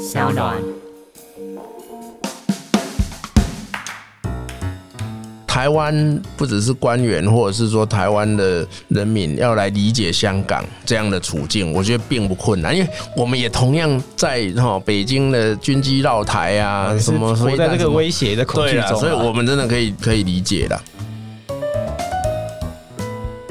小暖。台湾不只是官员，或者是说台湾的人民要来理解香港这样的处境，我觉得并不困难，因为我们也同样在哈北京的军机绕台啊，什么活在这个威胁的恐惧中，所以我们真的可以可以理解的。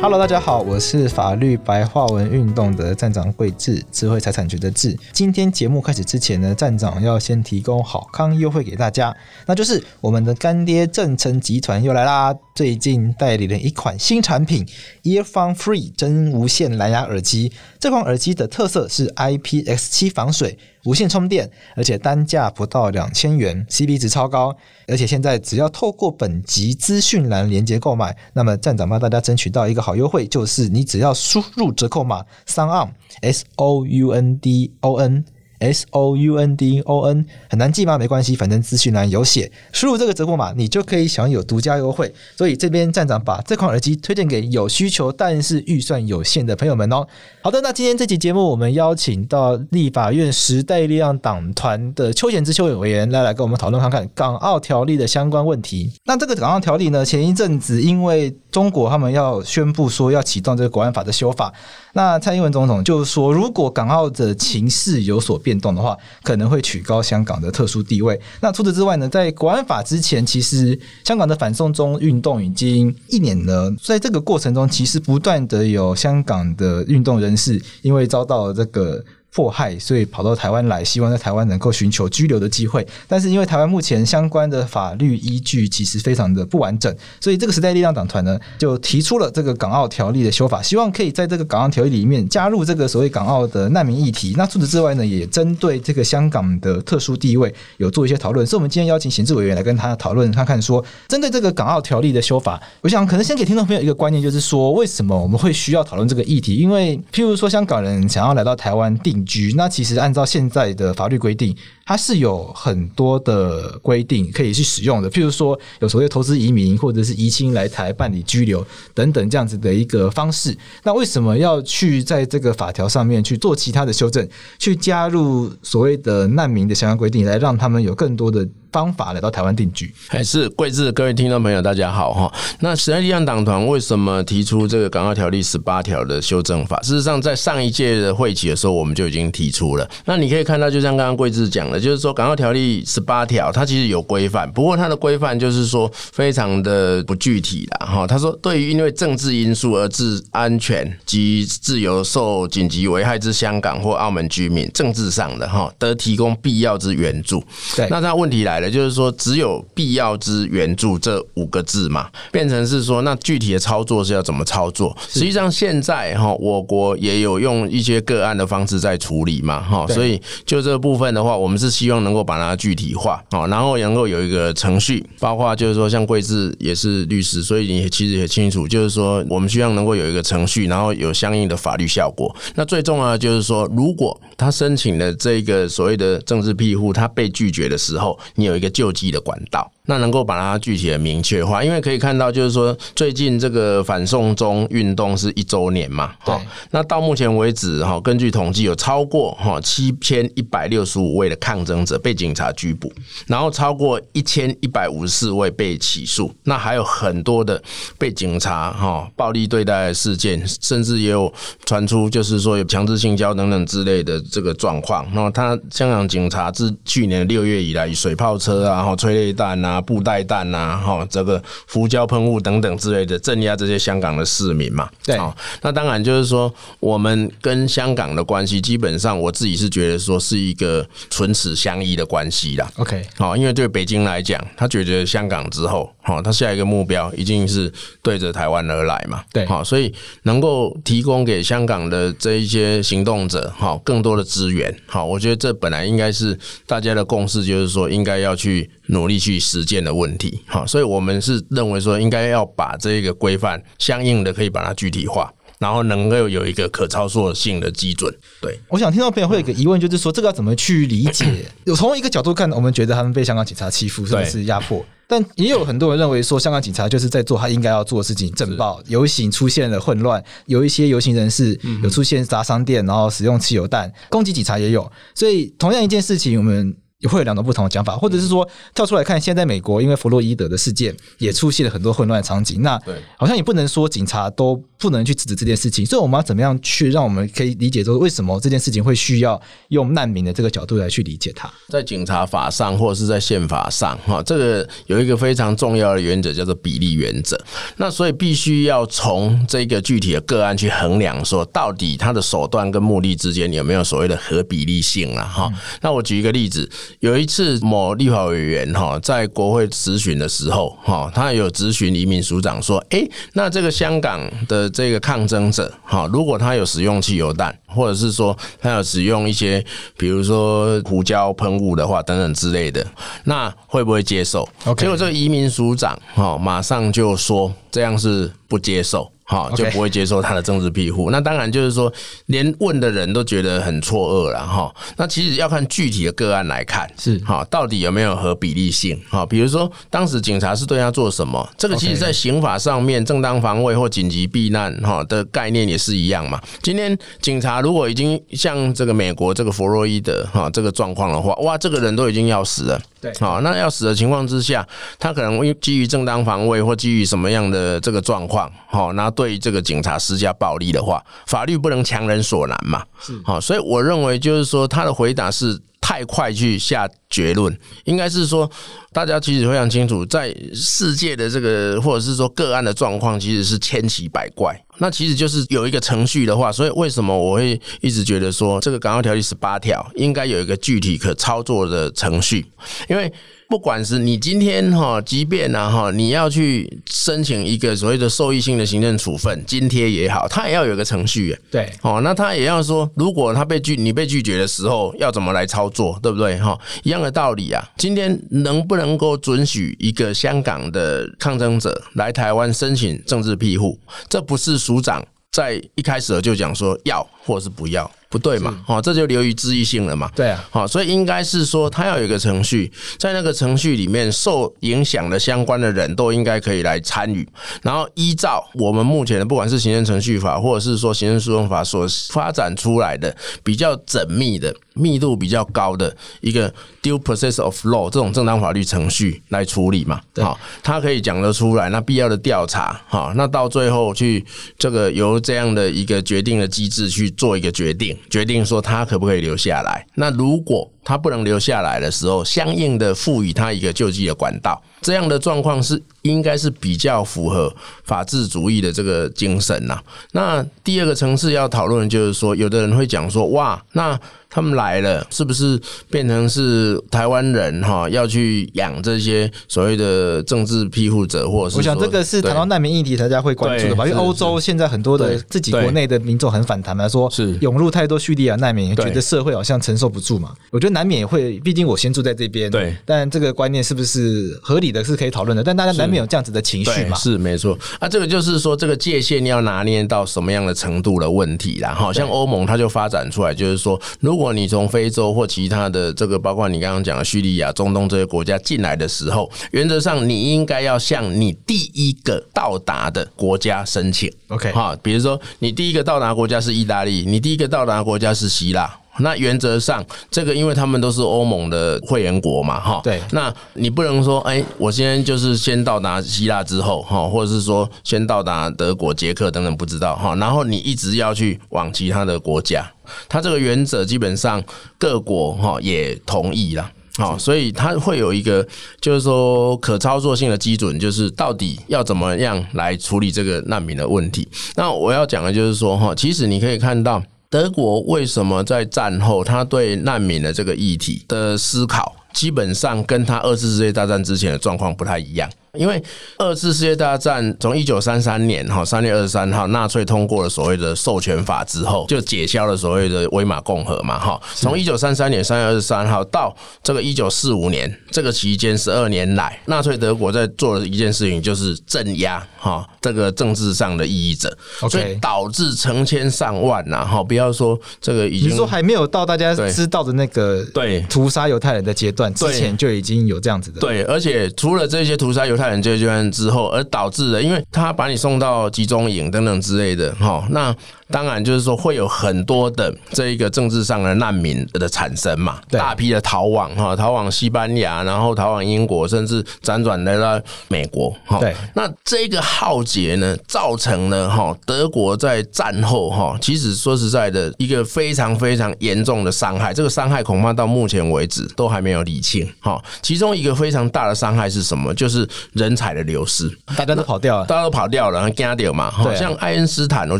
Hello，大家好，我是法律白话文运动的站长桂智，智慧财产权的智。今天节目开始之前呢，站长要先提供好康优惠给大家，那就是我们的干爹正成集团又来啦，最近代理了一款新产品 Earphone Free 真无线蓝牙耳机。这款耳机的特色是 IPX7 防水。无线充电，而且单价不到两千元，CP 值超高。而且现在只要透过本集资讯栏连接购买，那么站长帮大家争取到一个好优惠，就是你只要输入折扣码 SOUND S O U N D O N。S O U N D O N 很难记吗？没关系，反正资讯栏有写，输入这个折扣码，你就可以享有独家优惠。所以这边站长把这款耳机推荐给有需求但是预算有限的朋友们哦。好的，那今天这期节目我们邀请到立法院时代力量党团的邱显智邱委员来来跟我们讨论看看港澳条例的相关问题。那这个港澳条例呢，前一阵子因为中国他们要宣布说要启动这个国安法的修法。那蔡英文总统就是说，如果港澳的情势有所变动的话，可能会取高香港的特殊地位。那除此之外呢，在国安法之前，其实香港的反送中运动已经一年了。在这个过程中，其实不断的有香港的运动人士因为遭到这个。迫害，所以跑到台湾来，希望在台湾能够寻求居留的机会。但是因为台湾目前相关的法律依据其实非常的不完整，所以这个时代力量党团呢就提出了这个港澳条例的修法，希望可以在这个港澳条例里面加入这个所谓港澳的难民议题。那除此之外呢，也针对这个香港的特殊地位有做一些讨论。所以，我们今天邀请行政委员来跟他讨论，看看说针对这个港澳条例的修法，我想可能先给听众朋友一个观念，就是说为什么我们会需要讨论这个议题？因为譬如说香港人想要来到台湾定局，那其实按照现在的法律规定，它是有很多的规定可以去使用的。譬如说，有所谓投资移民或者是移亲来台办理居留等等这样子的一个方式。那为什么要去在这个法条上面去做其他的修正，去加入所谓的难民的相关规定，来让他们有更多的方法来到台湾定居？还是贵智，各位听众朋友，大家好哈。那时代力量党团为什么提出这个港澳条例十八条的修正法？事实上，在上一届的会期的时候，我们就已经提出了。那你可以看到，就像刚刚贵志讲的，就是说港澳条例十八条，它其实有规范，不过它的规范就是说非常的不具体啦。哈。他说，对于因为政治因素而致安全及自由受紧急危害之香港或澳门居民，政治上的哈，得提供必要之援助。对，那他问题来。就是说，只有必要之援助这五个字嘛，变成是说，那具体的操作是要怎么操作？实际上，现在哈，我国也有用一些个案的方式在处理嘛，哈，所以就这个部分的话，我们是希望能够把它具体化，好，然后能够有一个程序，包括就是说，像贵志也是律师，所以你其实也清楚，就是说，我们希望能够有一个程序，然后有相应的法律效果。那最重要的就是说，如果他申请的这个所谓的政治庇护，他被拒绝的时候，你。有一个救济的管道，那能够把它具体的明确化，因为可以看到，就是说最近这个反送中运动是一周年嘛，对，那到目前为止哈，根据统计有超过哈七千一百六十五位的抗争者被警察拘捕，然后超过一千一百五十四位被起诉，那还有很多的被警察哈暴力对待的事件，甚至也有传出就是说有强制性交等等之类的这个状况。那么他香港警察自去年六月以来以水炮车啊，哈，催泪弹啊，布袋弹啊，哈，这个胡椒喷雾等等之类的镇压这些香港的市民嘛。对，那当然就是说，我们跟香港的关系，基本上我自己是觉得说是一个唇齿相依的关系啦。OK，好，因为对北京来讲，他解决香港之后，哈，他下一个目标一定是对着台湾而来嘛。对，好，所以能够提供给香港的这一些行动者，哈，更多的资源，好，我觉得这本来应该是大家的共识，就是说应该。要去努力去实践的问题，好，所以我们是认为说，应该要把这个规范相应的可以把它具体化，然后能够有一个可操作性的基准。对，我想听到朋友会有一个疑问，就是说这个要怎么去理解？有从一个角度看，我们觉得他们被香港警察欺负，甚至是压迫。但也有很多人认为说，香港警察就是在做他应该要做的事情，镇暴游行出现了混乱，有一些游行人士有出现砸商店，然后使用汽油弹攻击警察也有，所以同样一件事情，我们。也会有两种不同的讲法，或者是说跳出来看，现在美国因为弗洛伊德的事件也出现了很多混乱的场景，那好像也不能说警察都不能去制止这件事情，所以我们要怎么样去让我们可以理解说为什么这件事情会需要用难民的这个角度来去理解它？在警察法上或者是在宪法上，哈，这个有一个非常重要的原则叫做比例原则，那所以必须要从这个具体的个案去衡量，说到底他的手段跟目的之间有没有所谓的合比例性了，哈。那我举一个例子。有一次，某立法委员哈在国会咨询的时候哈，他有咨询移民署长说：“诶，那这个香港的这个抗争者哈，如果他有使用汽油弹，或者是说他有使用一些比如说胡椒喷雾的话等等之类的，那会不会接受？”结果这个移民署长哈马上就说：“这样是不接受。”好，就不会接受他的政治庇护。那当然就是说，连问的人都觉得很错愕了哈。那其实要看具体的个案来看，是哈，到底有没有合比例性？哈，比如说当时警察是对他做什么？这个其实在刑法上面，正当防卫或紧急避难哈的概念也是一样嘛。今天警察如果已经像这个美国这个弗洛伊德哈这个状况的话，哇，这个人都已经要死了。对，好，那要死的情况之下，他可能会基于正当防卫或基于什么样的这个状况，好，那对这个警察施加暴力的话，法律不能强人所难嘛。是，好，所以我认为就是说，他的回答是太快去下结论，应该是说，大家其实非常清楚，在世界的这个或者是说个案的状况，其实是千奇百怪。那其实就是有一个程序的话，所以为什么我会一直觉得说，这个港澳条例十八条应该有一个具体可操作的程序，因为不管是你今天哈，即便呢哈，你要去申请一个所谓的受益性的行政处分津贴也好，他也要有个程序。对，哦，那他也要说，如果他被拒，你被拒绝的时候，要怎么来操作，对不对？哈，一样的道理啊。今天能不能够准许一个香港的抗争者来台湾申请政治庇护？这不是。署长在一开始就讲说要或是不要。不对嘛？好，这就流于知识性了嘛。对啊，好，所以应该是说，他要有一个程序，在那个程序里面，受影响的相关的人都应该可以来参与，然后依照我们目前的不管是行政程序法，或者是说行政诉讼法所发展出来的比较缜密的、密度比较高的一个 due process of law 这种正当法律程序来处理嘛。好，他可以讲得出来，那必要的调查，好，那到最后去这个由这样的一个决定的机制去做一个决定。决定说他可不可以留下来？那如果他不能留下来的时候，相应的赋予他一个救济的管道，这样的状况是应该是比较符合法治主义的这个精神呐。那第二个层次要讨论的就是说，有的人会讲说，哇，那。他们来了，是不是变成是台湾人哈要去养这些所谓的政治庇护者，或者是？我想这个是谈到难民议题，大家会关注的吧？因为欧洲现在很多的自己国内的民众很反弹嘛，说是涌入太多叙利亚难民，觉得社会好像承受不住嘛。我觉得难免也会，毕竟我先住在这边，对。但这个观念是不是合理的，是可以讨论的。但大家难免有这样子的情绪嘛？是没错。啊，这个就是说这个界限要拿捏到什么样的程度的问题啦。好像欧盟它就发展出来，就是说如如果你从非洲或其他的这个，包括你刚刚讲的叙利亚、中东这些国家进来的时候，原则上你应该要向你第一个到达的国家申请。OK，哈，比如说你第一个到达国家是意大利，你第一个到达国家是希腊。那原则上，这个因为他们都是欧盟的会员国嘛，哈，对。那你不能说，哎，我先就是先到达希腊之后，哈，或者是说先到达德国、捷克等等，不知道哈。然后你一直要去往其他的国家，它这个原则基本上各国哈也同意了，好，所以它会有一个就是说可操作性的基准，就是到底要怎么样来处理这个难民的问题。那我要讲的就是说，哈，其实你可以看到。德国为什么在战后，他对难民的这个议题的思考，基本上跟他二次世界大战之前的状况不太一样。因为二次世界大战从一九三三年哈三月二十三号，纳粹通过了所谓的授权法之后，就解消了所谓的威玛共和嘛哈。从一九三三年三月二十三号到这个一九四五年这个期间十二年来，纳粹德国在做的一件事情就是镇压哈这个政治上的异议者，所以导致成千上万呐哈，不要说这个已经说还没有到大家知道的那个对。屠杀犹太人的阶段之前就已经有这样子的。对，而且除了这些屠杀犹太人这阶段之后，而导致的，因为他把你送到集中营等等之类的，哈，那当然就是说会有很多的这一个政治上的难民的产生嘛，大批的逃亡哈，逃往西班牙，然后逃往英国，甚至辗转来到美国，哈，对，那这个浩劫呢，造成了哈德国在战后哈，其实说实在的，一个非常非常严重的伤害，这个伤害恐怕到目前为止都还没有理清，哈，其中一个非常大的伤害是什么？就是人才的流失，大家都跑掉了，大家都跑掉了，惊掉嘛。好像爱因斯坦，我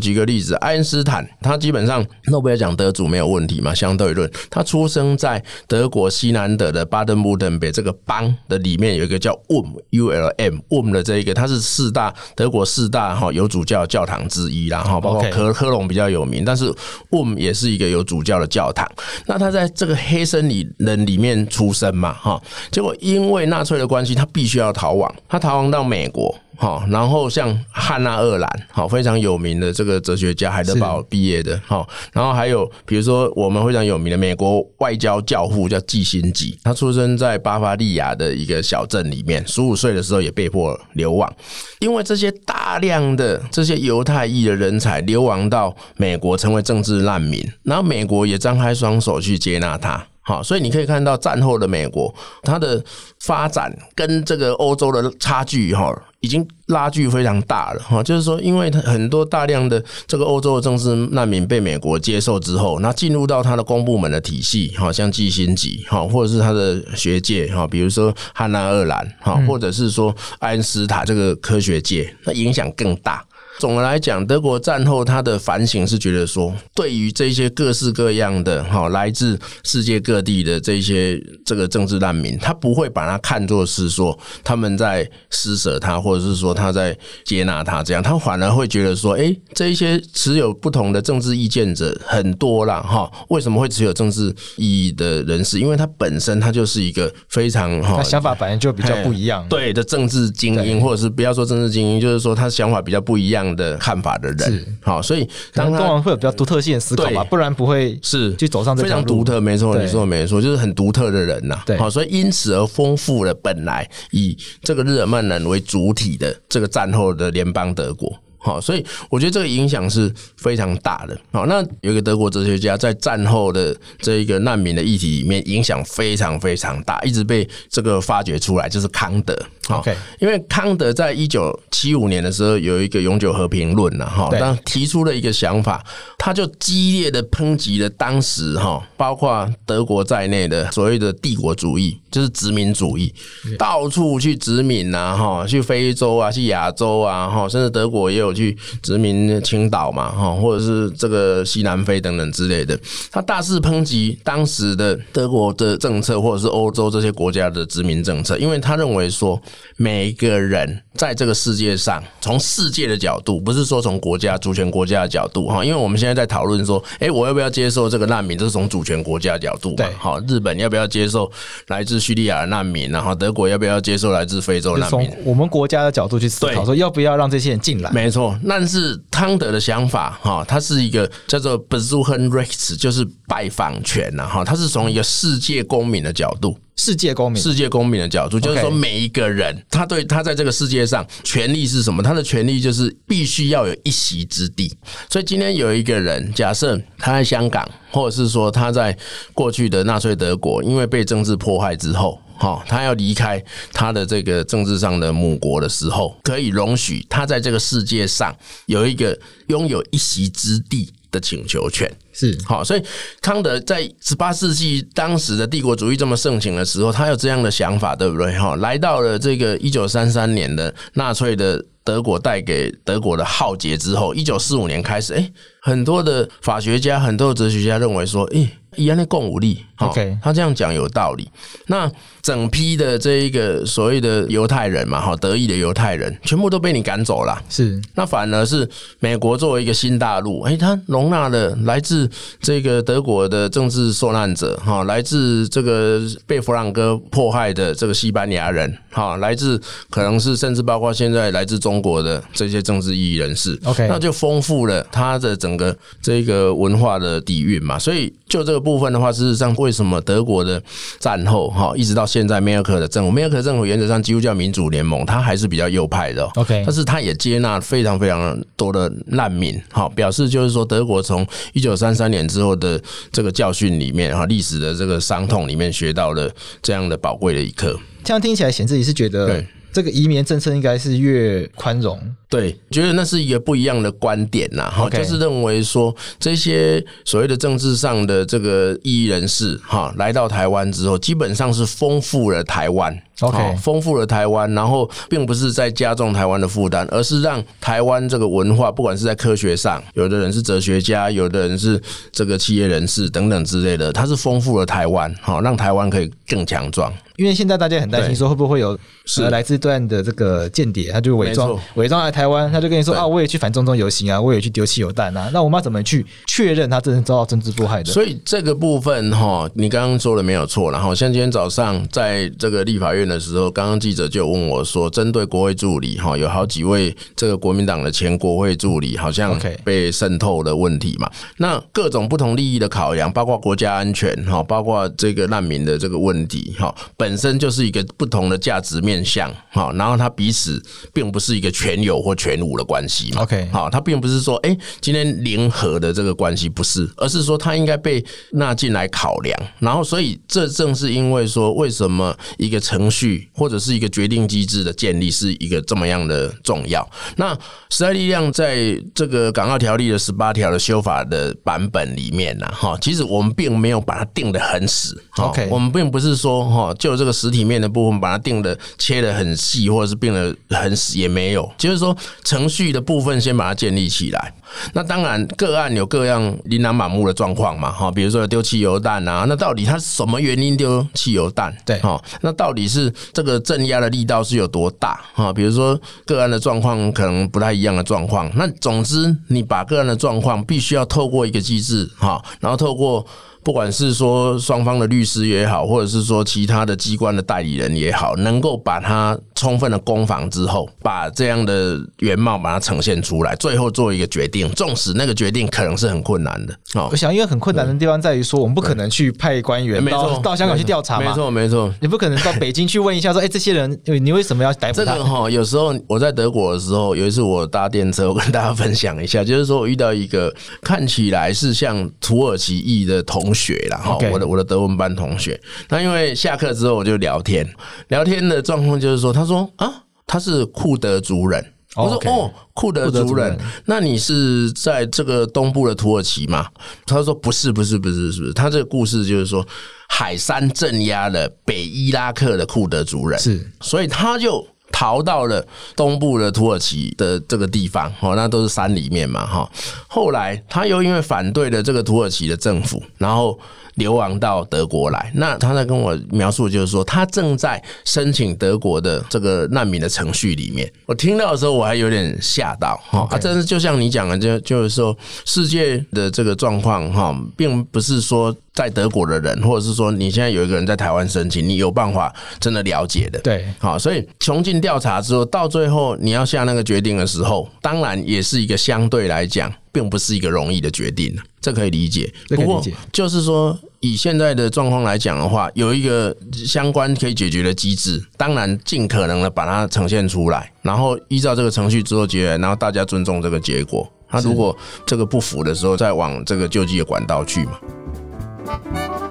举个例子，爱因斯坦他基本上诺贝尔奖得主没有问题嘛，相对论。他出生在德国西南德的巴登布登贝这个邦的里面，有一个叫 Ulm，Ulm 的这一个，它是四大德国四大哈有主教教堂之一，然后包括科科隆比较有名，但是 Ulm 也是一个有主教的教堂。那他在这个黑森林人里面出生嘛，哈，结果因为纳粹的关系，他必须要逃亡，他逃亡到美国。好，然后像汉娜·鄂兰，好，非常有名的这个哲学家，海德堡毕业的，好，然后还有比如说我们非常有名的美国外交教父叫季辛吉，他出生在巴伐利亚的一个小镇里面，十五岁的时候也被迫流亡，因为这些大量的这些犹太裔的人才流亡到美国，成为政治难民，然后美国也张开双手去接纳他。好，所以你可以看到战后的美国，它的发展跟这个欧洲的差距哈，已经拉距非常大了哈。就是说，因为很多大量的这个欧洲的政治难民被美国接受之后，那进入到他的公部门的体系，好像季辛吉哈，或者是他的学界哈，比如说汉娜·厄兰哈，或者是说爱因斯坦这个科学界，那影响更大。总的来讲，德国战后他的反省是觉得说，对于这些各式各样的哈来自世界各地的这些这个政治难民，他不会把他看作是说他们在施舍他，或者是说他在接纳他这样，他反而会觉得说，诶，这一些持有不同的政治意见者很多啦。哈。为什么会持有政治意义的人士？因为他本身他就是一个非常哈，他想法本来就比较不一样，对的政治精英，或者是不要说政治精英，就是说他想法比较不一样。的看法的人，好，所以当然会有比较独特性的思考吧，不然不会是去走上这非常独特。没错，你说的没错，就是很独特的人呐。对，好，所以因此而丰富了本来以这个日耳曼人为主体的这个战后的联邦德国。好，所以我觉得这个影响是非常大的。好，那有一个德国哲学家在战后的这一个难民的议题里面影响非常非常大，一直被这个发掘出来，就是康德。OK，因为康德在一九七五年的时候有一个永久和平论呐，哈，当提出了一个想法，他就激烈的抨击了当时哈，包括德国在内的所谓的帝国主义，就是殖民主义，到处去殖民呐，哈，去非洲啊，去亚洲啊，哈，甚至德国也有去殖民青岛嘛，哈，或者是这个西南非等等之类的，他大肆抨击当时的德国的政策，或者是欧洲这些国家的殖民政策，因为他认为说。每一个人在这个世界上，从世界的角度，不是说从国家主权国家的角度哈，因为我们现在在讨论说，诶，我要不要接受这个难民？这是从主权国家的角度嘛。好，日本要不要接受来自叙利亚的难民？然后德国要不要接受来自非洲难民？从我们国家的角度去思考，说要不要让这些人进来？没错，但是汤德的想法哈，他是一个叫做 Besucherrecht，就是拜访权呐哈，他是从一个世界公民的角度。世界公民，世界公民的角度，就是说每一个人，他对他在这个世界上权利是什么？他的权利就是必须要有一席之地。所以今天有一个人，假设他在香港，或者是说他在过去的纳粹德国，因为被政治迫害之后，哈，他要离开他的这个政治上的母国的时候，可以容许他在这个世界上有一个拥有一席之地的请求权。是好，所以康德在十八世纪当时的帝国主义这么盛行的时候，他有这样的想法，对不对？哈，来到了这个一九三三年的纳粹的德国带给德国的浩劫之后，一九四五年开始，诶，很多的法学家、很多的哲学家认为说，诶，伊安的共武力，OK，他这样讲有道理。那整批的这一个所谓的犹太人嘛，哈，德裔的犹太人全部都被你赶走了，是。那反而是美国作为一个新大陆，哎，他容纳了来自这个德国的政治受难者，哈，来自这个被弗朗哥迫害的这个西班牙人，哈，来自可能是甚至包括现在来自中国的这些政治异议人士，OK，那就丰富了他的整个这个文化的底蕴嘛。所以就这个部分的话，事实上为什么德国的战后哈一直到现在梅尔克的政府，梅尔克政府原则上基督教民主联盟，他还是比较右派的，OK，但是他也接纳非常非常多的难民，好，表示就是说德国从一九三三年之后的这个教训里面哈，历史的这个伤痛里面学到了这样的宝贵的一课。这样听起来，显自己是觉得对这个移民政策应该是越宽容。对，觉得那是一个不一样的观点呐，哈，就是认为说这些所谓的政治上的这个异议人士，哈，来到台湾之后，基本上是丰富了台湾，OK，丰富了台湾，然后并不是在加重台湾的负担，而是让台湾这个文化，不管是在科学上，有的人是哲学家，有的人是这个企业人士等等之类的，它是丰富了台湾，哈，让台湾可以更强壮。因为现在大家很担心说会不会有是来自对岸的这个间谍，他就伪装伪装来台湾，他就跟你说啊，我也去反中中游行啊，我也去丢汽油弹啊。那我们要怎么去确认他真正遭到政治迫害的？所以这个部分哈，你刚刚说的没有错。然后像今天早上在这个立法院的时候，刚刚记者就问我说，针对国会助理哈，有好几位这个国民党的前国会助理好像被渗透的问题嘛？那各种不同利益的考量，包括国家安全哈，包括这个难民的这个问题哈，本身就是一个不同的价值面向哈，然后他彼此并不是一个全有或全无。的关系嘛，OK，好，它并不是说，哎，今天零和的这个关系不是，而是说它应该被纳进来考量。然后，所以这正是因为说，为什么一个程序或者是一个决定机制的建立是一个这么样的重要。那时代力量在这个港澳条例的十八条的修法的版本里面呢，哈，其实我们并没有把它定得很死，OK，我们并不是说哈，就这个实体面的部分把它定的切的很细，或者是定得很死，也没有，就是说程序的部分先把它建立起来。那当然，个案有各样琳琅满目的状况嘛，哈，比如说丢汽油弹啊，那到底他是什么原因丢汽油弹？对，哈，那到底是这个镇压的力道是有多大？哈，比如说个案的状况可能不太一样的状况。那总之，你把个案的状况必须要透过一个机制，哈，然后透过。不管是说双方的律师也好，或者是说其他的机关的代理人也好，能够把它充分的攻防之后，把这样的原貌把它呈现出来，最后做一个决定。纵使那个决定可能是很困难的，哦，我想因为很困难的地方在于说，我们不可能去派官员到到香港去调查嘛，没错没错，你不可能到北京去问一下说，哎，这些人你为什么要逮捕他？这个哈，有时候我在德国的时候，有一次我搭电车，我跟大家分享一下，就是说我遇到一个看起来是像土耳其裔的同。学啦，哈，我的我的德文班同学，那因为下课之后我就聊天，聊天的状况就是说，他说啊，他是库德族人，我说哦，库德族人，那你是在这个东部的土耳其吗？他说不是，不是，不是，是不是？他这个故事就是说，海山镇压了北伊拉克的库德族人，是，所以他就。逃到了东部的土耳其的这个地方，哦，那都是山里面嘛，哈。后来他又因为反对了这个土耳其的政府，然后流亡到德国来。那他在跟我描述，就是说他正在申请德国的这个难民的程序里面。我听到的时候，我还有点吓到，哈。啊，真是就像你讲的，就就是说世界的这个状况，哈，并不是说。在德国的人，或者是说你现在有一个人在台湾申请，你有办法真的了解的。对，好，所以穷尽调查之后，到最后你要下那个决定的时候，当然也是一个相对来讲，并不是一个容易的决定，这可以理解。不过就是说，以现在的状况来讲的话，有一个相关可以解决的机制，当然尽可能的把它呈现出来，然后依照这个程序之后结案，然后大家尊重这个结果。他如果这个不服的时候，再往这个救济的管道去嘛。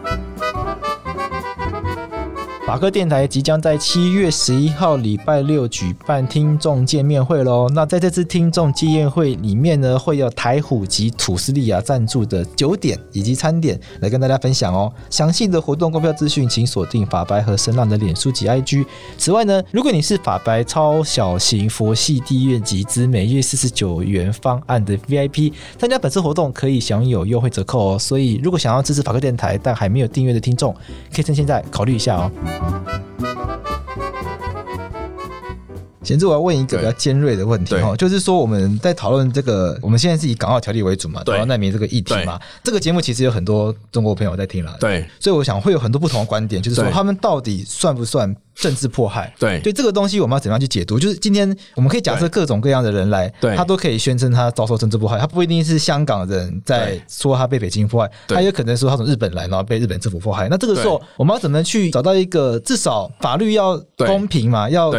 法客电台即将在七月十一号礼拜六举办听众见面会喽。那在这次听众见面会里面呢，会有台虎及吐司利亚赞助的酒点以及餐点来跟大家分享哦。详细的活动购票资讯，请锁定法白和声浪的脸书及 IG。此外呢，如果你是法白超小型佛系地院集资每月四十九元方案的 VIP，参加本次活动可以享有优惠折扣哦。所以如果想要支持法客电台但还没有订阅的听众，可以趁现在考虑一下哦。贤志，我要问一个比较尖锐的问题哈，就是说我们在讨论这个，我们现在是以港澳条例为主嘛，讨论难民这个议题嘛。这个节目其实有很多中国朋友在听了，对，所以我想会有很多不同的观点，就是说他们到底算不算政治迫害？对，对这个东西我们要怎么样去解读？就是今天我们可以假设各种各样的人来，他都可以宣称他遭受政治迫害，他不一定是香港人在说他被北京迫害，他有可能说他从日本来，然后被日本政府迫害。那这个时候我们要怎么去找到一个至少法律要公平嘛？要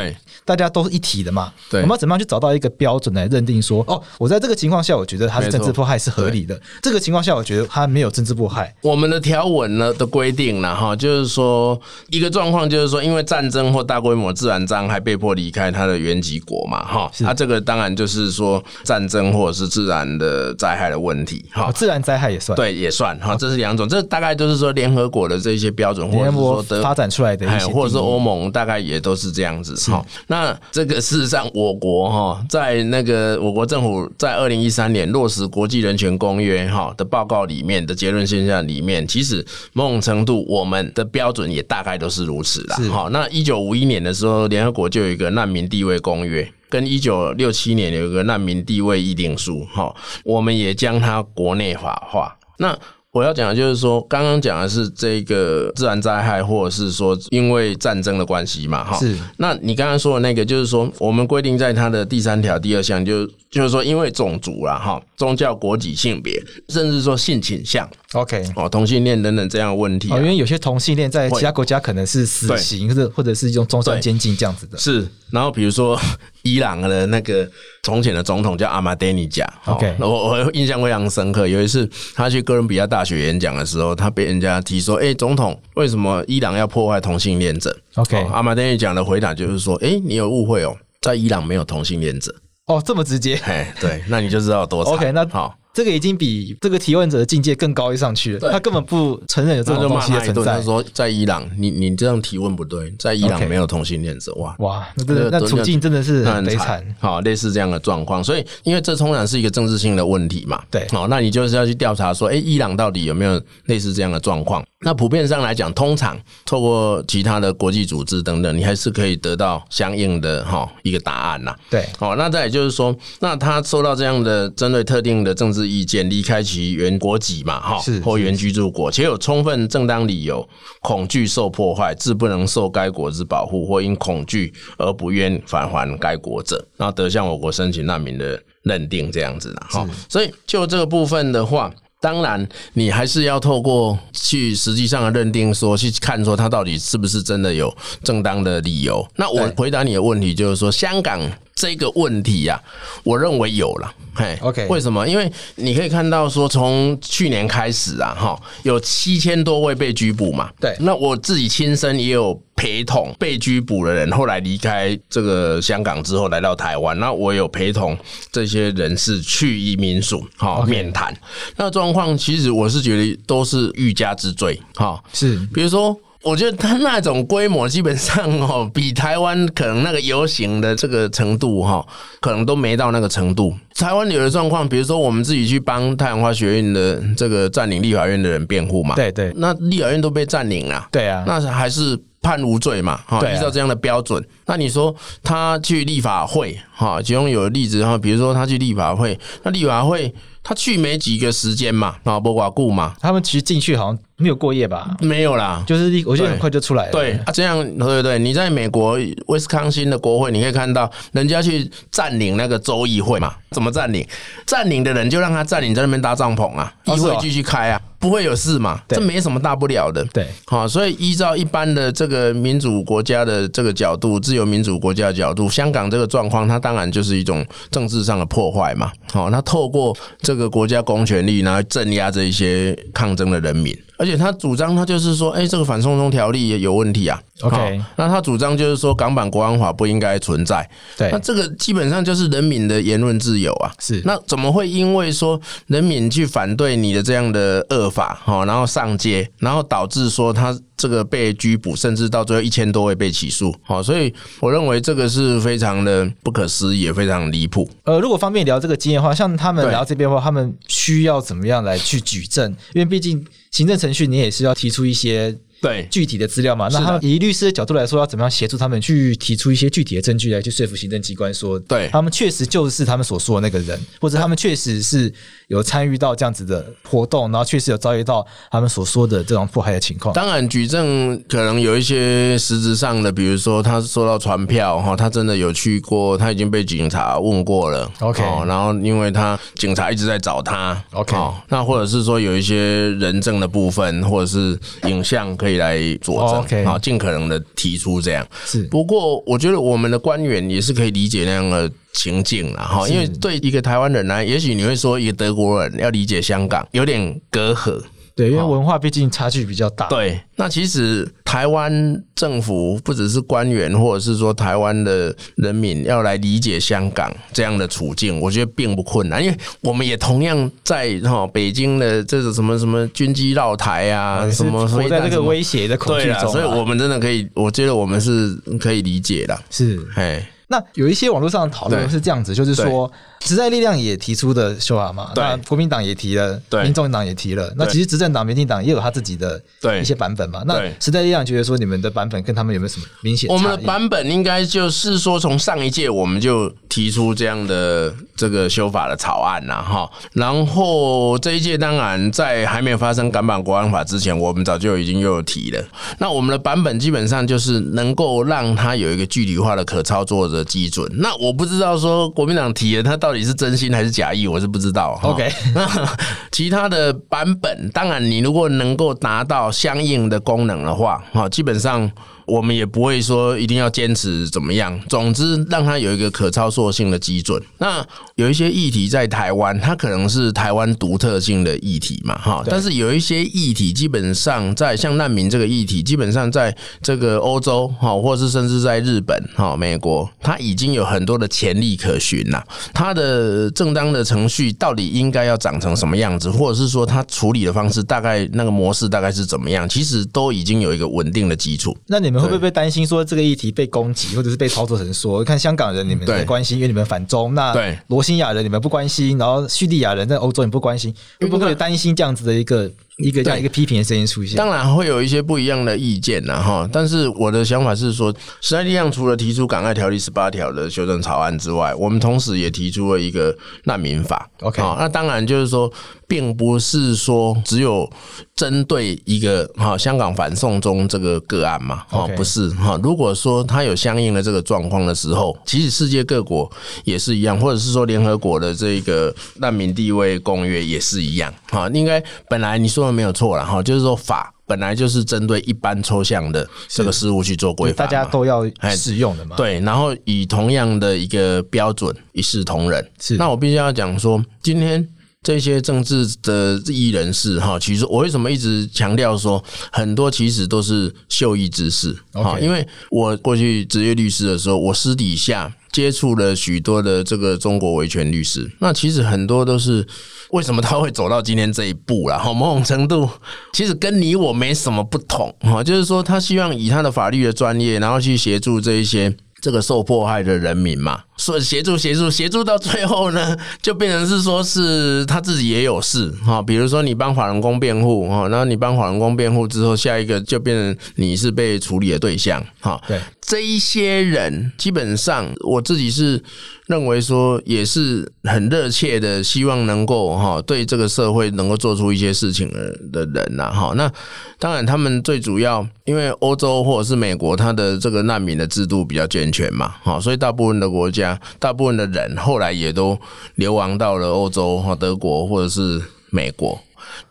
大家都是一体的嘛？对，我们要怎么样去找到一个标准来认定说，哦，我在这个情况下，我觉得他是政治迫害是合理的；这个情况下，我觉得他没有政治迫害。我们的条文呢的规定呢，哈，就是说一个状况，就是说因为战争或大规模自然灾害被迫离开他的原籍国嘛，哈，那这个当然就是说战争或者是自然的灾害的问题，哈，自然灾害也算，对，也算，哈，这是两种，这大概就是说联合国的这些标准，或者发展出来的一些，或者是欧盟大概也都是这样子，哈，那这个事实上我国哈，在那个我国政府在二零一三年落实国际人权公约哈的报告里面的结论现象里面，其实某种程度我们的标准也大概都是如此啦。好，那一一九五一年的时候，联合国就有一个难民地位公约，跟一九六七年有一个难民地位议定书，哈，我们也将它国内法化。那我要讲的就是说，刚刚讲的是这个自然灾害，或者是说因为战争的关系嘛，哈。是。那你刚刚说的那个，就是说我们规定在它的第三条第二项，就就是说因为种族啦，哈，宗教、国籍、性别，甚至说性倾向，OK，哦，同性恋等等这样的问题、啊。哦，因为有些同性恋在其他国家可能是死刑，或者或者是用终身监禁这样子的。是。然后比如说伊朗的那个从前的总统叫阿马德尼贾，OK，我我印象非常深刻。有一次他去哥伦比亚大学演讲的时候，他被人家提说：“哎，总统，为什么伊朗要破坏同性恋者？”OK，阿马德尼贾的回答就是说：“哎，你有误会哦，在伊朗没有同性恋者。”哦，这么直接？哎，对，那你就知道有多惨。OK，那好。这个已经比这个提问者的境界更高一上去了，他根本不承认有这种东西的存在。他说在伊朗，你你这样提问不对，在伊朗没有同性恋者，哇哇，那真的那处境真的是很悲惨。好，类似这样的状况，所以因为这通常是一个政治性的问题嘛，对，好，那你就是要去调查说，哎，伊朗到底有没有类似这样的状况？那普遍上来讲，通常透过其他的国际组织等等，你还是可以得到相应的哈一个答案呐。对，好，那再也就是说，那他受到这样的针对特定的政治意见离开其原国籍嘛，哈，或原居住国，且有充分正当理由恐惧受破坏，致不能受该国之保护，或因恐惧而不愿返还该国者，那得向我国申请难民的认定这样子的哈。所以就这个部分的话。当然，你还是要透过去实际上的认定，说去看说他到底是不是真的有正当的理由。那我回答你的问题就是说，香港这个问题呀，我认为有了。嘿，OK，为什么？因为你可以看到说，从去年开始啊，哈，有七千多位被拘捕嘛。对，那我自己亲身也有。陪同被拘捕的人后来离开这个香港之后来到台湾，那我有陪同这些人士去移民署哈面谈，那状况其实我是觉得都是欲加之罪哈，是。比如说。我觉得他那种规模基本上哦，比台湾可能那个游行的这个程度哈，可能都没到那个程度。台湾有的状况，比如说我们自己去帮太阳花学院的这个占领立法院的人辩护嘛，对对，那立法院都被占领了，对啊，那还是判无罪嘛，哈，依照这样的标准，那你说他去立法会哈，其中有例子哈，比如说他去立法会，那立法会他去没几个时间嘛，啊，不寡顾嘛，他们其实进去好像。没有过夜吧？没有啦，就是我觉得很快就出来了。对，对啊，这样对对对，你在美国威斯康星的国会，你可以看到人家去占领那个州议会嘛？怎么占领？占领的人就让他占领在那边搭帐篷啊，议会继续开啊，不会有事嘛？这没什么大不了的。对，好，所以依照一般的这个民主国家的这个角度，自由民主国家的角度，香港这个状况，它当然就是一种政治上的破坏嘛。好，那透过这个国家公权力，然后镇压这一些抗争的人民。而且他主张他就是说，哎、欸，这个反送中条例也有问题啊。OK，那他主张就是说港版国安法不应该存在。对，那这个基本上就是人民的言论自由啊。是，那怎么会因为说人民去反对你的这样的恶法，哈，然后上街，然后导致说他这个被拘捕，甚至到最后一千多位被起诉，好，所以我认为这个是非常的不可思议，也非常离谱。呃，如果方便聊这个经验的话，像他们聊这边的话，他们需要怎么样来去举证？因为毕竟行政程序，你也是要提出一些。对具体的资料嘛，那他们以律师的角度来说，要怎么样协助他们去提出一些具体的证据来去说服行政机关说，对他们确实就是他们所说的那个人，或者他们确实是有参与到这样子的活动，然后确实有遭遇到他们所说的这种迫害的情况。当然，举证可能有一些实质上的，比如说他收到传票哈，他真的有去过，他已经被警察问过了。OK，然后因为他警察一直在找他。OK，那或者是说有一些人证的部分，或者是影像可以。可以来佐证，OK，好，尽可能的提出这样。是，不过我觉得我们的官员也是可以理解那样的情境了哈，因为对一个台湾人来，也许你会说一个德国人要理解香港有点隔阂。对，因为文化毕竟差距比较大。对，那其实台湾政府不只是官员，或者是说台湾的人民要来理解香港这样的处境，我觉得并不困难，因为我们也同样在哈北京的这种什么什么军机绕台啊，什么活在这个威胁的恐惧中，所以我们真的可以，我觉得我们是可以理解的。是，哎。那有一些网络上的讨论是这样子，就是说，时代力量也提出的修法嘛，那，国民党也提了，对，民众党也提了，那其实执政党民进党也有他自己的一些版本嘛。那时代力量觉得说，你们的版本跟他们有没有什么明显？我们的版本应该就是说，从上一届我们就提出这样的这个修法的草案了，哈。然后这一届当然在还没有发生港版国安法之前，我们早就已经又有提了。那我们的版本基本上就是能够让它有一个具体化的可操作的。基准，那我不知道说国民党提的他到底是真心还是假意，我是不知道。OK，那 其他的版本，当然你如果能够达到相应的功能的话，哈，基本上。我们也不会说一定要坚持怎么样，总之让它有一个可操作性的基准。那有一些议题在台湾，它可能是台湾独特性的议题嘛，哈。但是有一些议题，基本上在像难民这个议题，基本上在这个欧洲哈，或是甚至在日本哈、美国，它已经有很多的潜力可循了。它的正当的程序到底应该要长成什么样子，或者是说它处理的方式大概那个模式大概是怎么样，其实都已经有一个稳定的基础。那你们。会不会担心说这个议题被攻击，或者是被操作成说，看香港人你们在关心，因为你们反中；那罗兴亚人你们不关心，然后叙利亚人在欧洲你不关心，会不会担心这样子的一个？一个这样一个批评的声音出现，当然会有一些不一样的意见呐，哈。但是我的想法是说，时代力量除了提出《港爱条例》十八条的修正草案之外，我们同时也提出了一个难民法。OK，那当然就是说，并不是说只有针对一个哈香港反送中这个个案嘛，哈，不是哈。如果说它有相应的这个状况的时候，其实世界各国也是一样，或者是说联合国的这个难民地位公约也是一样，哈。应该本来你说。没有错了哈，就是说法本来就是针对一般抽象的这个事物去做规范，大家都要适用的嘛。对，然后以同样的一个标准一视同仁。是，那我必须要讲说，今天这些政治的异议人士哈，其实我为什么一直强调说，很多其实都是秀异之士哈因为我过去职业律师的时候，我私底下接触了许多的这个中国维权律师，那其实很多都是。为什么他会走到今天这一步了？哈，某种程度其实跟你我没什么不同哈，就是说他希望以他的法律的专业，然后去协助这一些这个受迫害的人民嘛。说协助协助协助到最后呢，就变成是说是他自己也有事哈。比如说你帮法轮功辩护哈，然后你帮法轮功辩护之后，下一个就变成你是被处理的对象哈。对，这一些人基本上我自己是认为说也是很热切的，希望能够哈对这个社会能够做出一些事情的的人呐哈。那当然他们最主要因为欧洲或者是美国，它的这个难民的制度比较健全嘛哈，所以大部分的国家。大部分的人后来也都流亡到了欧洲和德国或者是美国。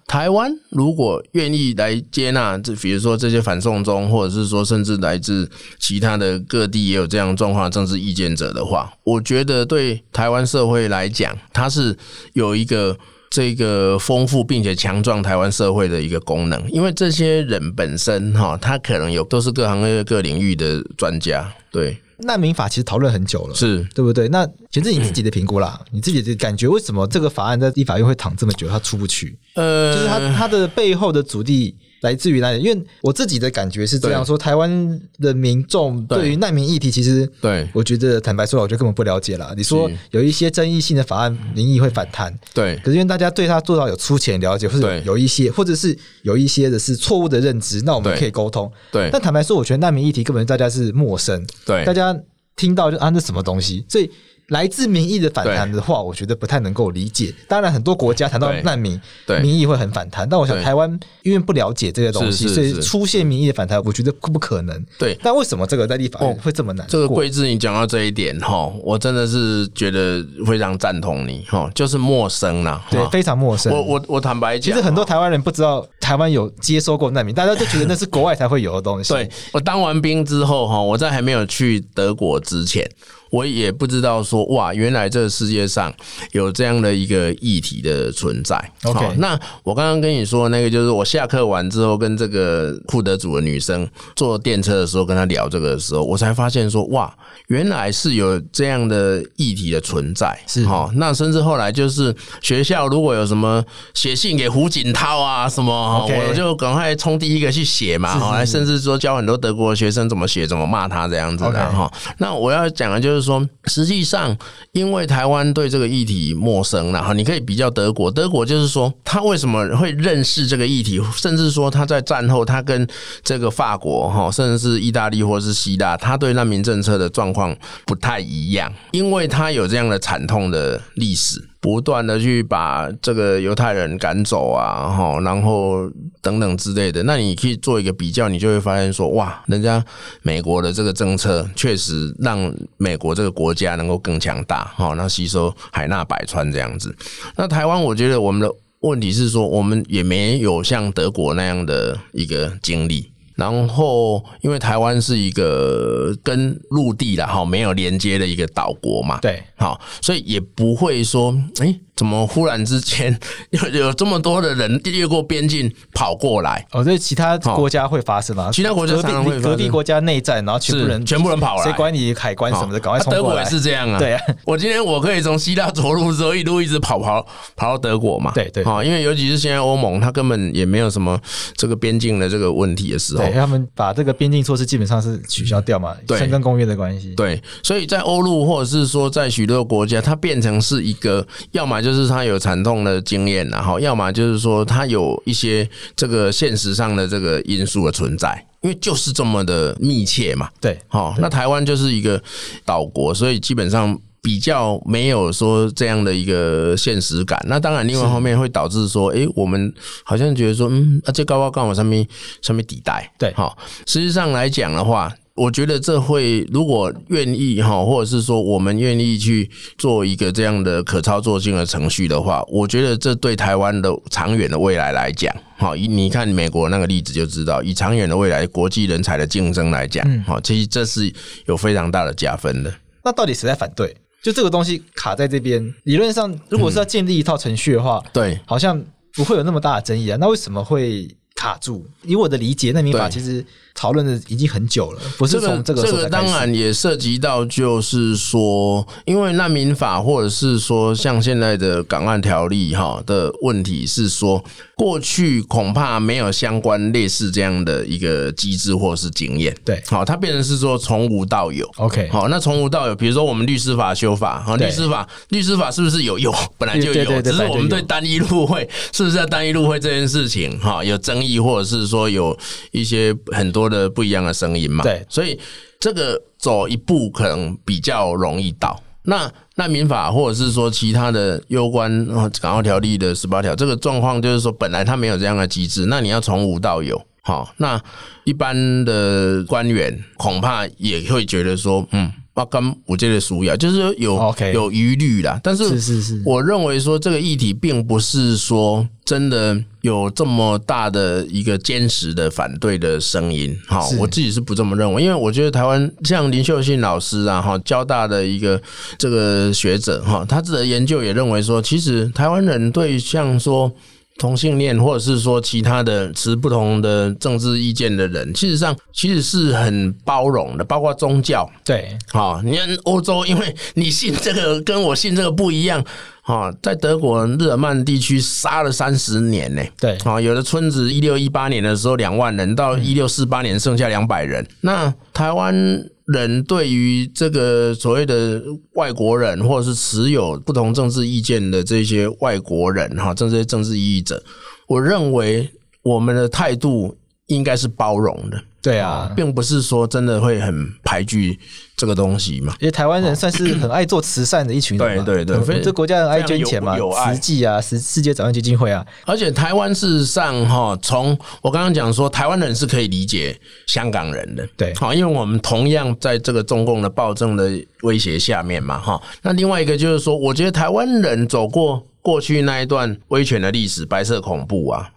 台湾如果愿意来接纳这，比如说这些反送中，或者是说甚至来自其他的各地也有这样状况政治意见者的话，我觉得对台湾社会来讲，它是有一个这个丰富并且强壮台湾社会的一个功能，因为这些人本身哈，他可能有都是各行各业各领域的专家。对，难民法其实讨论很久了，是对不对？那其实你自己的评估啦，你自己的感觉，为什么这个法案在立法院会躺这么久，它出不去？呃，就是它它的背后的阻力。来自于哪里？因为我自己的感觉是这样说：台湾的民众对于难民议题，其实对我觉得坦白说，我觉得根本不了解了。你说有一些争议性的法案，民意会反弹，对。可是因为大家对他做到有粗浅了解，或者有一些，或者是有一些的是错误的认知，那我们可以沟通。对。但坦白说，我觉得难民议题根本大家是陌生，对。大家听到就啊，这什么东西？所以。来自民意的反弹的话，我觉得不太能够理解。当然，很多国家谈到难民，对民意会很反弹。但我想，台湾因为不了解这些东西，所以出现民意的反弹，我觉得不可能。对，但为什么这个在立法院会这么难？这个贵智，你讲到这一点哈，我真的是觉得非常赞同你哈，就是陌生了，对，非常陌生。我我我坦白讲，其实很多台湾人不知道台湾有接收过难民，大家都觉得那是国外才会有的东西。对，我当完兵之后哈，我在还没有去德国之前。我也不知道说哇，原来这个世界上有这样的一个议题的存在。OK，那我刚刚跟你说那个，就是我下课完之后跟这个库德组的女生坐电车的时候，跟她聊这个的时候，我才发现说哇，原来是有这样的议题的存在。是哈，那甚至后来就是学校如果有什么写信给胡锦涛啊什么，我就赶快冲第一个去写嘛。后来甚至说教很多德国学生怎么写，怎么骂他这样子的哈。那我要讲的就是。就是说，实际上，因为台湾对这个议题陌生，了哈你可以比较德国。德国就是说，他为什么会认识这个议题，甚至说他在战后，他跟这个法国哈，甚至是意大利或是希腊，他对难民政策的状况不太一样，因为他有这样的惨痛的历史。不断的去把这个犹太人赶走啊，哈，然后等等之类的，那你可以做一个比较，你就会发现说，哇，人家美国的这个政策确实让美国这个国家能够更强大，哈，那吸收海纳百川这样子。那台湾，我觉得我们的问题是说，我们也没有像德国那样的一个经历。然后，因为台湾是一个跟陆地的，哈，没有连接的一个岛国嘛，对，好，所以也不会说，诶怎么忽然之间 有有这么多的人越过边境跑过来？哦，这其他国家会发生吗？其他国家常常会发生，隔壁国家内战，然后全部人全部人跑来，谁管你海关什么的？赶快冲过来！德国也是这样啊。对啊，我今天我可以从希腊着陆之后一路一直跑跑跑到德国嘛。对对，啊，因为尤其是现在欧盟，它根本也没有什么这个边境的这个问题的时候，他们把这个边境措施基本上是取消掉嘛，对，申根公约的关系。对，所以在欧陆或者是说在许多国家，它变成是一个，要么就是他有惨痛的经验，然后要么就是说他有一些这个现实上的这个因素的存在，因为就是这么的密切嘛。对，好，那台湾就是一个岛国，所以基本上比较没有说这样的一个现实感。那当然，另外一方面会导致说，诶，我们好像觉得说，嗯，啊，这高高杠往上面上面抵带。对，好，实际上来讲的话。我觉得这会，如果愿意哈，或者是说我们愿意去做一个这样的可操作性的程序的话，我觉得这对台湾的长远的未来来讲，好，以你看美国那个例子就知道，以长远的未来国际人才的竞争来讲，好，其实这是有非常大的加分的。那到底谁在反对？就这个东西卡在这边，理论上如果是要建立一套程序的话，对，好像不会有那么大的争议啊。那为什么会卡住？以我的理解，那民法其实。讨论的已经很久了，不是从这个这个当然也涉及到，就是说，因为难民法或者是说像现在的港案条例哈的问题是说，过去恐怕没有相关类似这样的一个机制或是经验，对，好，它变成是说从无到有，OK，好，那从无到有，比如说我们律师法修法，哈，律师法律师法是不是有有？本来就有，只是我们对单一入会是不是在单一入会这件事情哈有争议，或者是说有一些很多。的不一样的声音嘛，对，所以这个走一步可能比较容易到。那难民法或者是说其他的有关港澳条例的十八条，这个状况就是说本来它没有这样的机制，那你要从无到有，好，那一般的官员恐怕也会觉得说，嗯，我跟我这个输呀，就是有有疑虑啦。但是是是是，我认为说这个议题并不是说真的有这么大的一个坚实的反对的声音。哈，我自己是不这么认为，因为我觉得台湾像林秀信老师啊，哈，交大的一个这个学者哈，他自己的研究也认为说，其实台湾人对像说。同性恋，或者是说其他的持不同的政治意见的人，事实上其实是很包容的，包括宗教。对，好，你看欧洲，因为你信这个跟我信这个不一样，啊，在德国日耳曼地区杀了三十年呢。对，啊，有的村子一六一八年的时候两万人，到一六四八年剩下两百人。那台湾。人对于这个所谓的外国人，或者是持有不同政治意见的这些外国人，哈，这些政治异议者，我认为我们的态度应该是包容的。对啊，并不是说真的会很排拒这个东西嘛。因为台湾人算是很爱做慈善的一群人嘛，对对对，这国家很爱捐钱嘛，慈济啊，世世界早安基金会啊。而且台湾事实上哈，从我刚刚讲说，台湾人是可以理解香港人的，对，好，因为我们同样在这个中共的暴政的威胁下面嘛，哈。那另外一个就是说，我觉得台湾人走过过去那一段威权的历史，白色恐怖啊，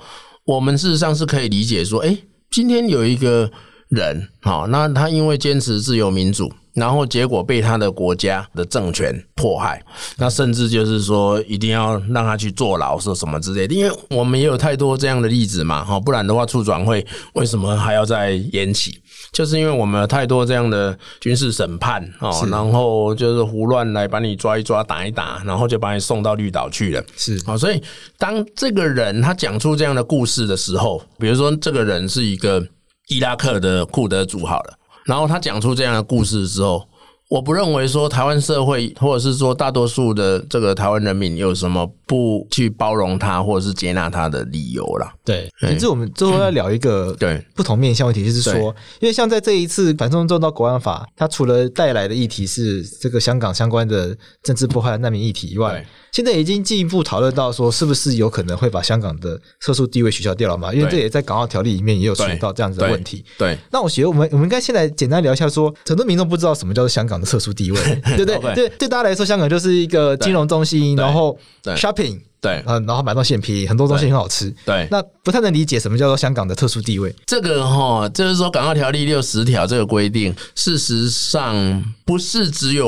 我们事实上是可以理解说，哎。今天有一个人，好，那他因为坚持自由民主，然后结果被他的国家的政权迫害，那甚至就是说一定要让他去坐牢，说什么之类的。因为我们也有太多这样的例子嘛，哈，不然的话，促转会为什么还要再延期？就是因为我们有太多这样的军事审判，哦，然后就是胡乱来把你抓一抓、打一打，然后就把你送到绿岛去了。是，哦，所以当这个人他讲出这样的故事的时候，比如说这个人是一个伊拉克的库德族，好了，然后他讲出这样的故事之后。我不认为说台湾社会，或者是说大多数的这个台湾人民有什么不去包容他，或者是接纳他的理由啦。对，其实我们最后要聊一个对不同面向问题，就是说，因为像在这一次反送中到国安法，它除了带来的议题是这个香港相关的政治迫害难民议题以外。现在已经进一步讨论到说，是不是有可能会把香港的特殊地位取消掉了嘛？因为这也在港澳条例里面也有提到这样子的问题。对，对那我觉得我们我们应该先来简单聊一下说，说很多民众不知道什么叫做香港的特殊地位，对不对？对，对，对大家来说，香港就是一个金融中心，然后 shopping。对，嗯然后买到现批，很多东西很好吃。对，那不太能理解什么叫做香港的特殊地位。这个哈，就是说《港澳条例》六十条这个规定，事实上不是只有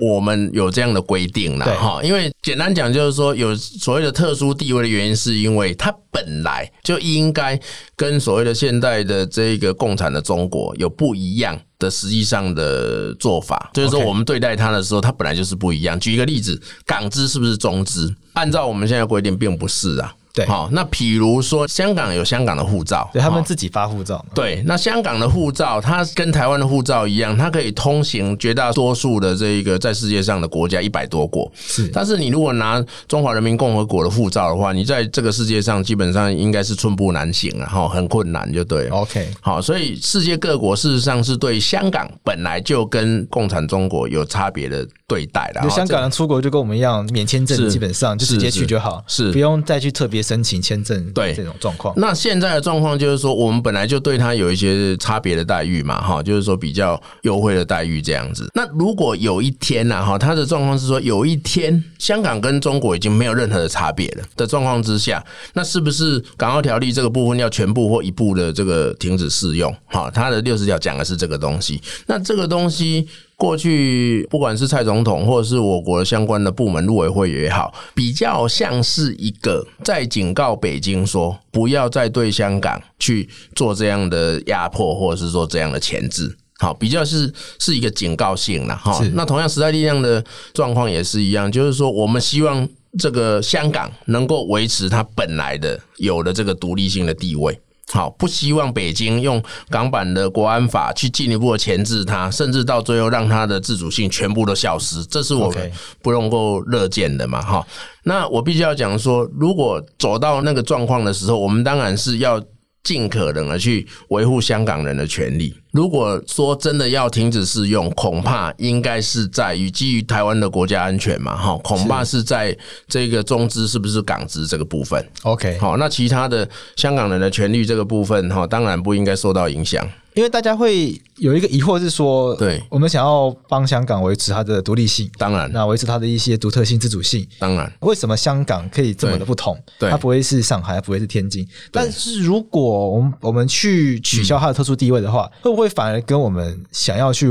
我们有这样的规定啦。哈。因为简单讲，就是说有所谓的特殊地位的原因，是因为它本来就应该跟所谓的现代的这个共产的中国有不一样。的实际上的做法，就是说我们对待它的时候，它本来就是不一样。举一个例子，港资是不是中资？按照我们现在规定，并不是啊。对，好，那比如说香港有香港的护照，对他们自己发护照。对，那香港的护照，它跟台湾的护照一样，它可以通行绝大多数的这一个在世界上的国家一百多国。是，但是你如果拿中华人民共和国的护照的话，你在这个世界上基本上应该是寸步难行了哈，很困难就对了。OK，好，所以世界各国事实上是对香港本来就跟共产中国有差别的对待的。香港人出国就跟我们一样免签证，基本上就直接去就好，是不用再去特别。申请签证对这种状况，那现在的状况就是说，我们本来就对他有一些差别的待遇嘛，哈，就是说比较优惠的待遇这样子。那如果有一天呢，哈，他的状况是说，有一天香港跟中国已经没有任何的差别了的状况之下，那是不是港澳条例这个部分要全部或一部的这个停止适用？哈，他的六十条讲的是这个东西，那这个东西。过去不管是蔡总统或者是我国的相关的部门陆委会也好，比较像是一个在警告北京说，不要再对香港去做这样的压迫，或者是说这样的钳制。好，比较是是一个警告性了哈。那同样时代力量的状况也是一样，就是说我们希望这个香港能够维持它本来的有的这个独立性的地位。好，不希望北京用港版的国安法去进一步的钳制它，甚至到最后让它的自主性全部都消失，这是我们不能够乐见的嘛。哈，那我必须要讲说，如果走到那个状况的时候，我们当然是要尽可能的去维护香港人的权利。如果说真的要停止试用，恐怕应该是在于基于台湾的国家安全嘛，哈，恐怕是在这个中资是不是港资这个部分。OK，好，那其他的香港人的权利这个部分，哈，当然不应该受到影响。因为大家会有一个疑惑是说，对，我们想要帮香港维持它的独立性，当然，那维持它的一些独特性、自主性，当然，为什么香港可以这么的不同？对，它不会是上海，它不会是天津。但是如果我们我们去取消它的特殊地位的话，嗯，会不会反而跟我们想要去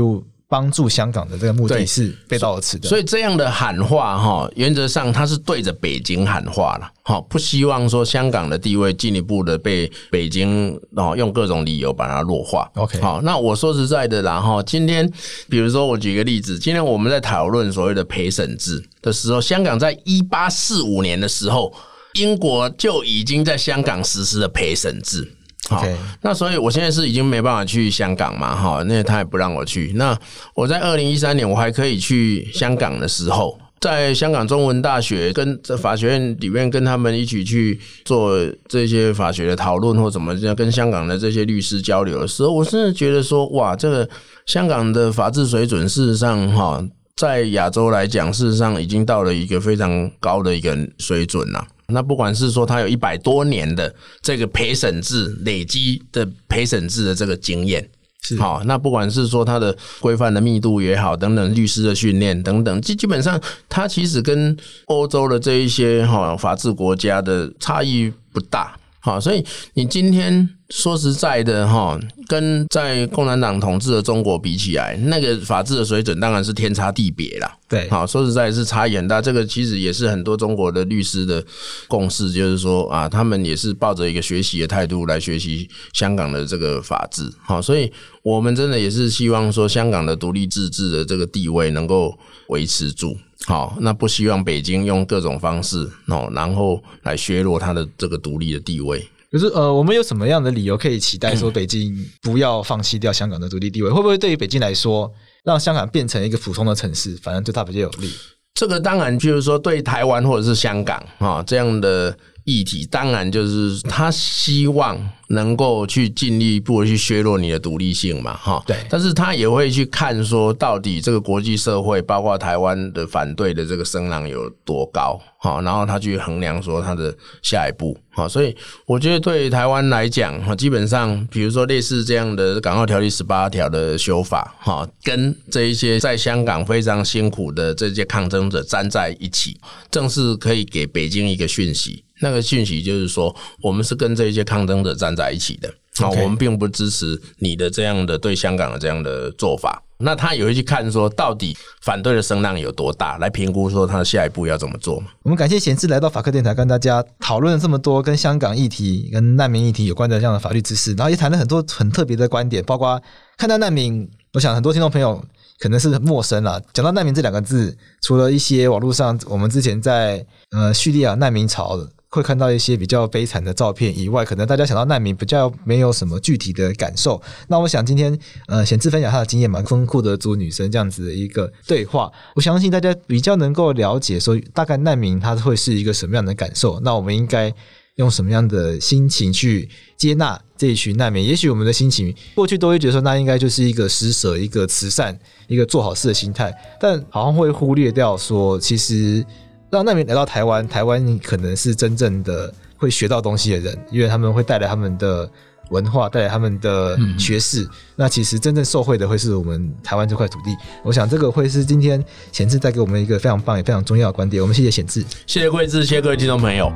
帮助香港的这个目的是背道而驰的，所以这样的喊话哈，原则上他是对着北京喊话了，哈，不希望说香港的地位进一步的被北京哦用各种理由把它弱化。OK，好，那我说实在的，然后今天比如说我举个例子，今天我们在讨论所谓的陪审制的时候，香港在一八四五年的时候，英国就已经在香港实施了陪审制。好那所以我现在是已经没办法去香港嘛，哈，那他也不让我去。那我在二零一三年我还可以去香港的时候，在香港中文大学跟这法学院里面跟他们一起去做这些法学的讨论或怎么样，跟香港的这些律师交流的时候，我真的觉得说，哇，这个香港的法治水准，事实上哈，在亚洲来讲，事实上已经到了一个非常高的一个水准了。那不管是说他有一百多年的这个陪审制累积的陪审制的这个经验，是好。那不管是说他的规范的密度也好，等等律师的训练等等，基基本上他其实跟欧洲的这一些哈法治国家的差异不大。好，所以你今天说实在的哈，跟在共产党统治的中国比起来，那个法治的水准当然是天差地别啦。对，好，说实在是差异很大。这个其实也是很多中国的律师的共识，就是说啊，他们也是抱着一个学习的态度来学习香港的这个法治。好，所以我们真的也是希望说，香港的独立自治的这个地位能够维持住。好，那不希望北京用各种方式哦，然后来削弱它的这个独立的地位。可是呃，我们有什么样的理由可以期待说北京不要放弃掉香港的独立地位？会不会对于北京来说，让香港变成一个普通的城市，反而对它比较有利？这个当然就是说，对台湾或者是香港啊这样的议题，当然就是他希望。能够去进一步去削弱你的独立性嘛，哈，对，但是他也会去看说，到底这个国际社会，包括台湾的反对的这个声浪有多高，哈，然后他去衡量说他的下一步，哈，所以我觉得对台湾来讲，哈，基本上，比如说类似这样的《港澳条例》十八条的修法，哈，跟这一些在香港非常辛苦的这些抗争者站在一起，正是可以给北京一个讯息。那个讯息就是说，我们是跟这些抗争者站在一起的啊，Okay. 我们并不支持你的这样的对香港的这样的做法。那他也会去看说，到底反对的声浪有多大，来评估说他的下一步要怎么做嘛。我们感谢贤志来到法科电台，跟大家讨论了这么多跟香港议题、跟难民议题有关的这样的法律知识，然后也谈了很多很特别的观点，包括看待难民。我想很多听众朋友可能是陌生了。讲到难民这两个字，除了一些网络上我们之前在呃叙利亚难民潮的。会看到一些比较悲惨的照片以外，可能大家想到难民比较没有什么具体的感受。那我想今天呃，贤志分享他的经验，蛮丰富的组女生这样子的一个对话，我相信大家比较能够了解说，大概难民他会是一个什么样的感受。那我们应该用什么样的心情去接纳这一群难民？也许我们的心情过去都会觉得说，那应该就是一个施舍、一个慈善、一个做好事的心态，但好像会忽略掉说，其实。让难民来到台湾，台湾可能是真正的会学到东西的人，因为他们会带来他们的文化，带来他们的学识。嗯、那其实真正受惠的会是我们台湾这块土地。我想这个会是今天贤志带给我们一个非常棒也非常重要的观点。我们谢谢贤志，谢谢贵智，谢谢各位听众朋友。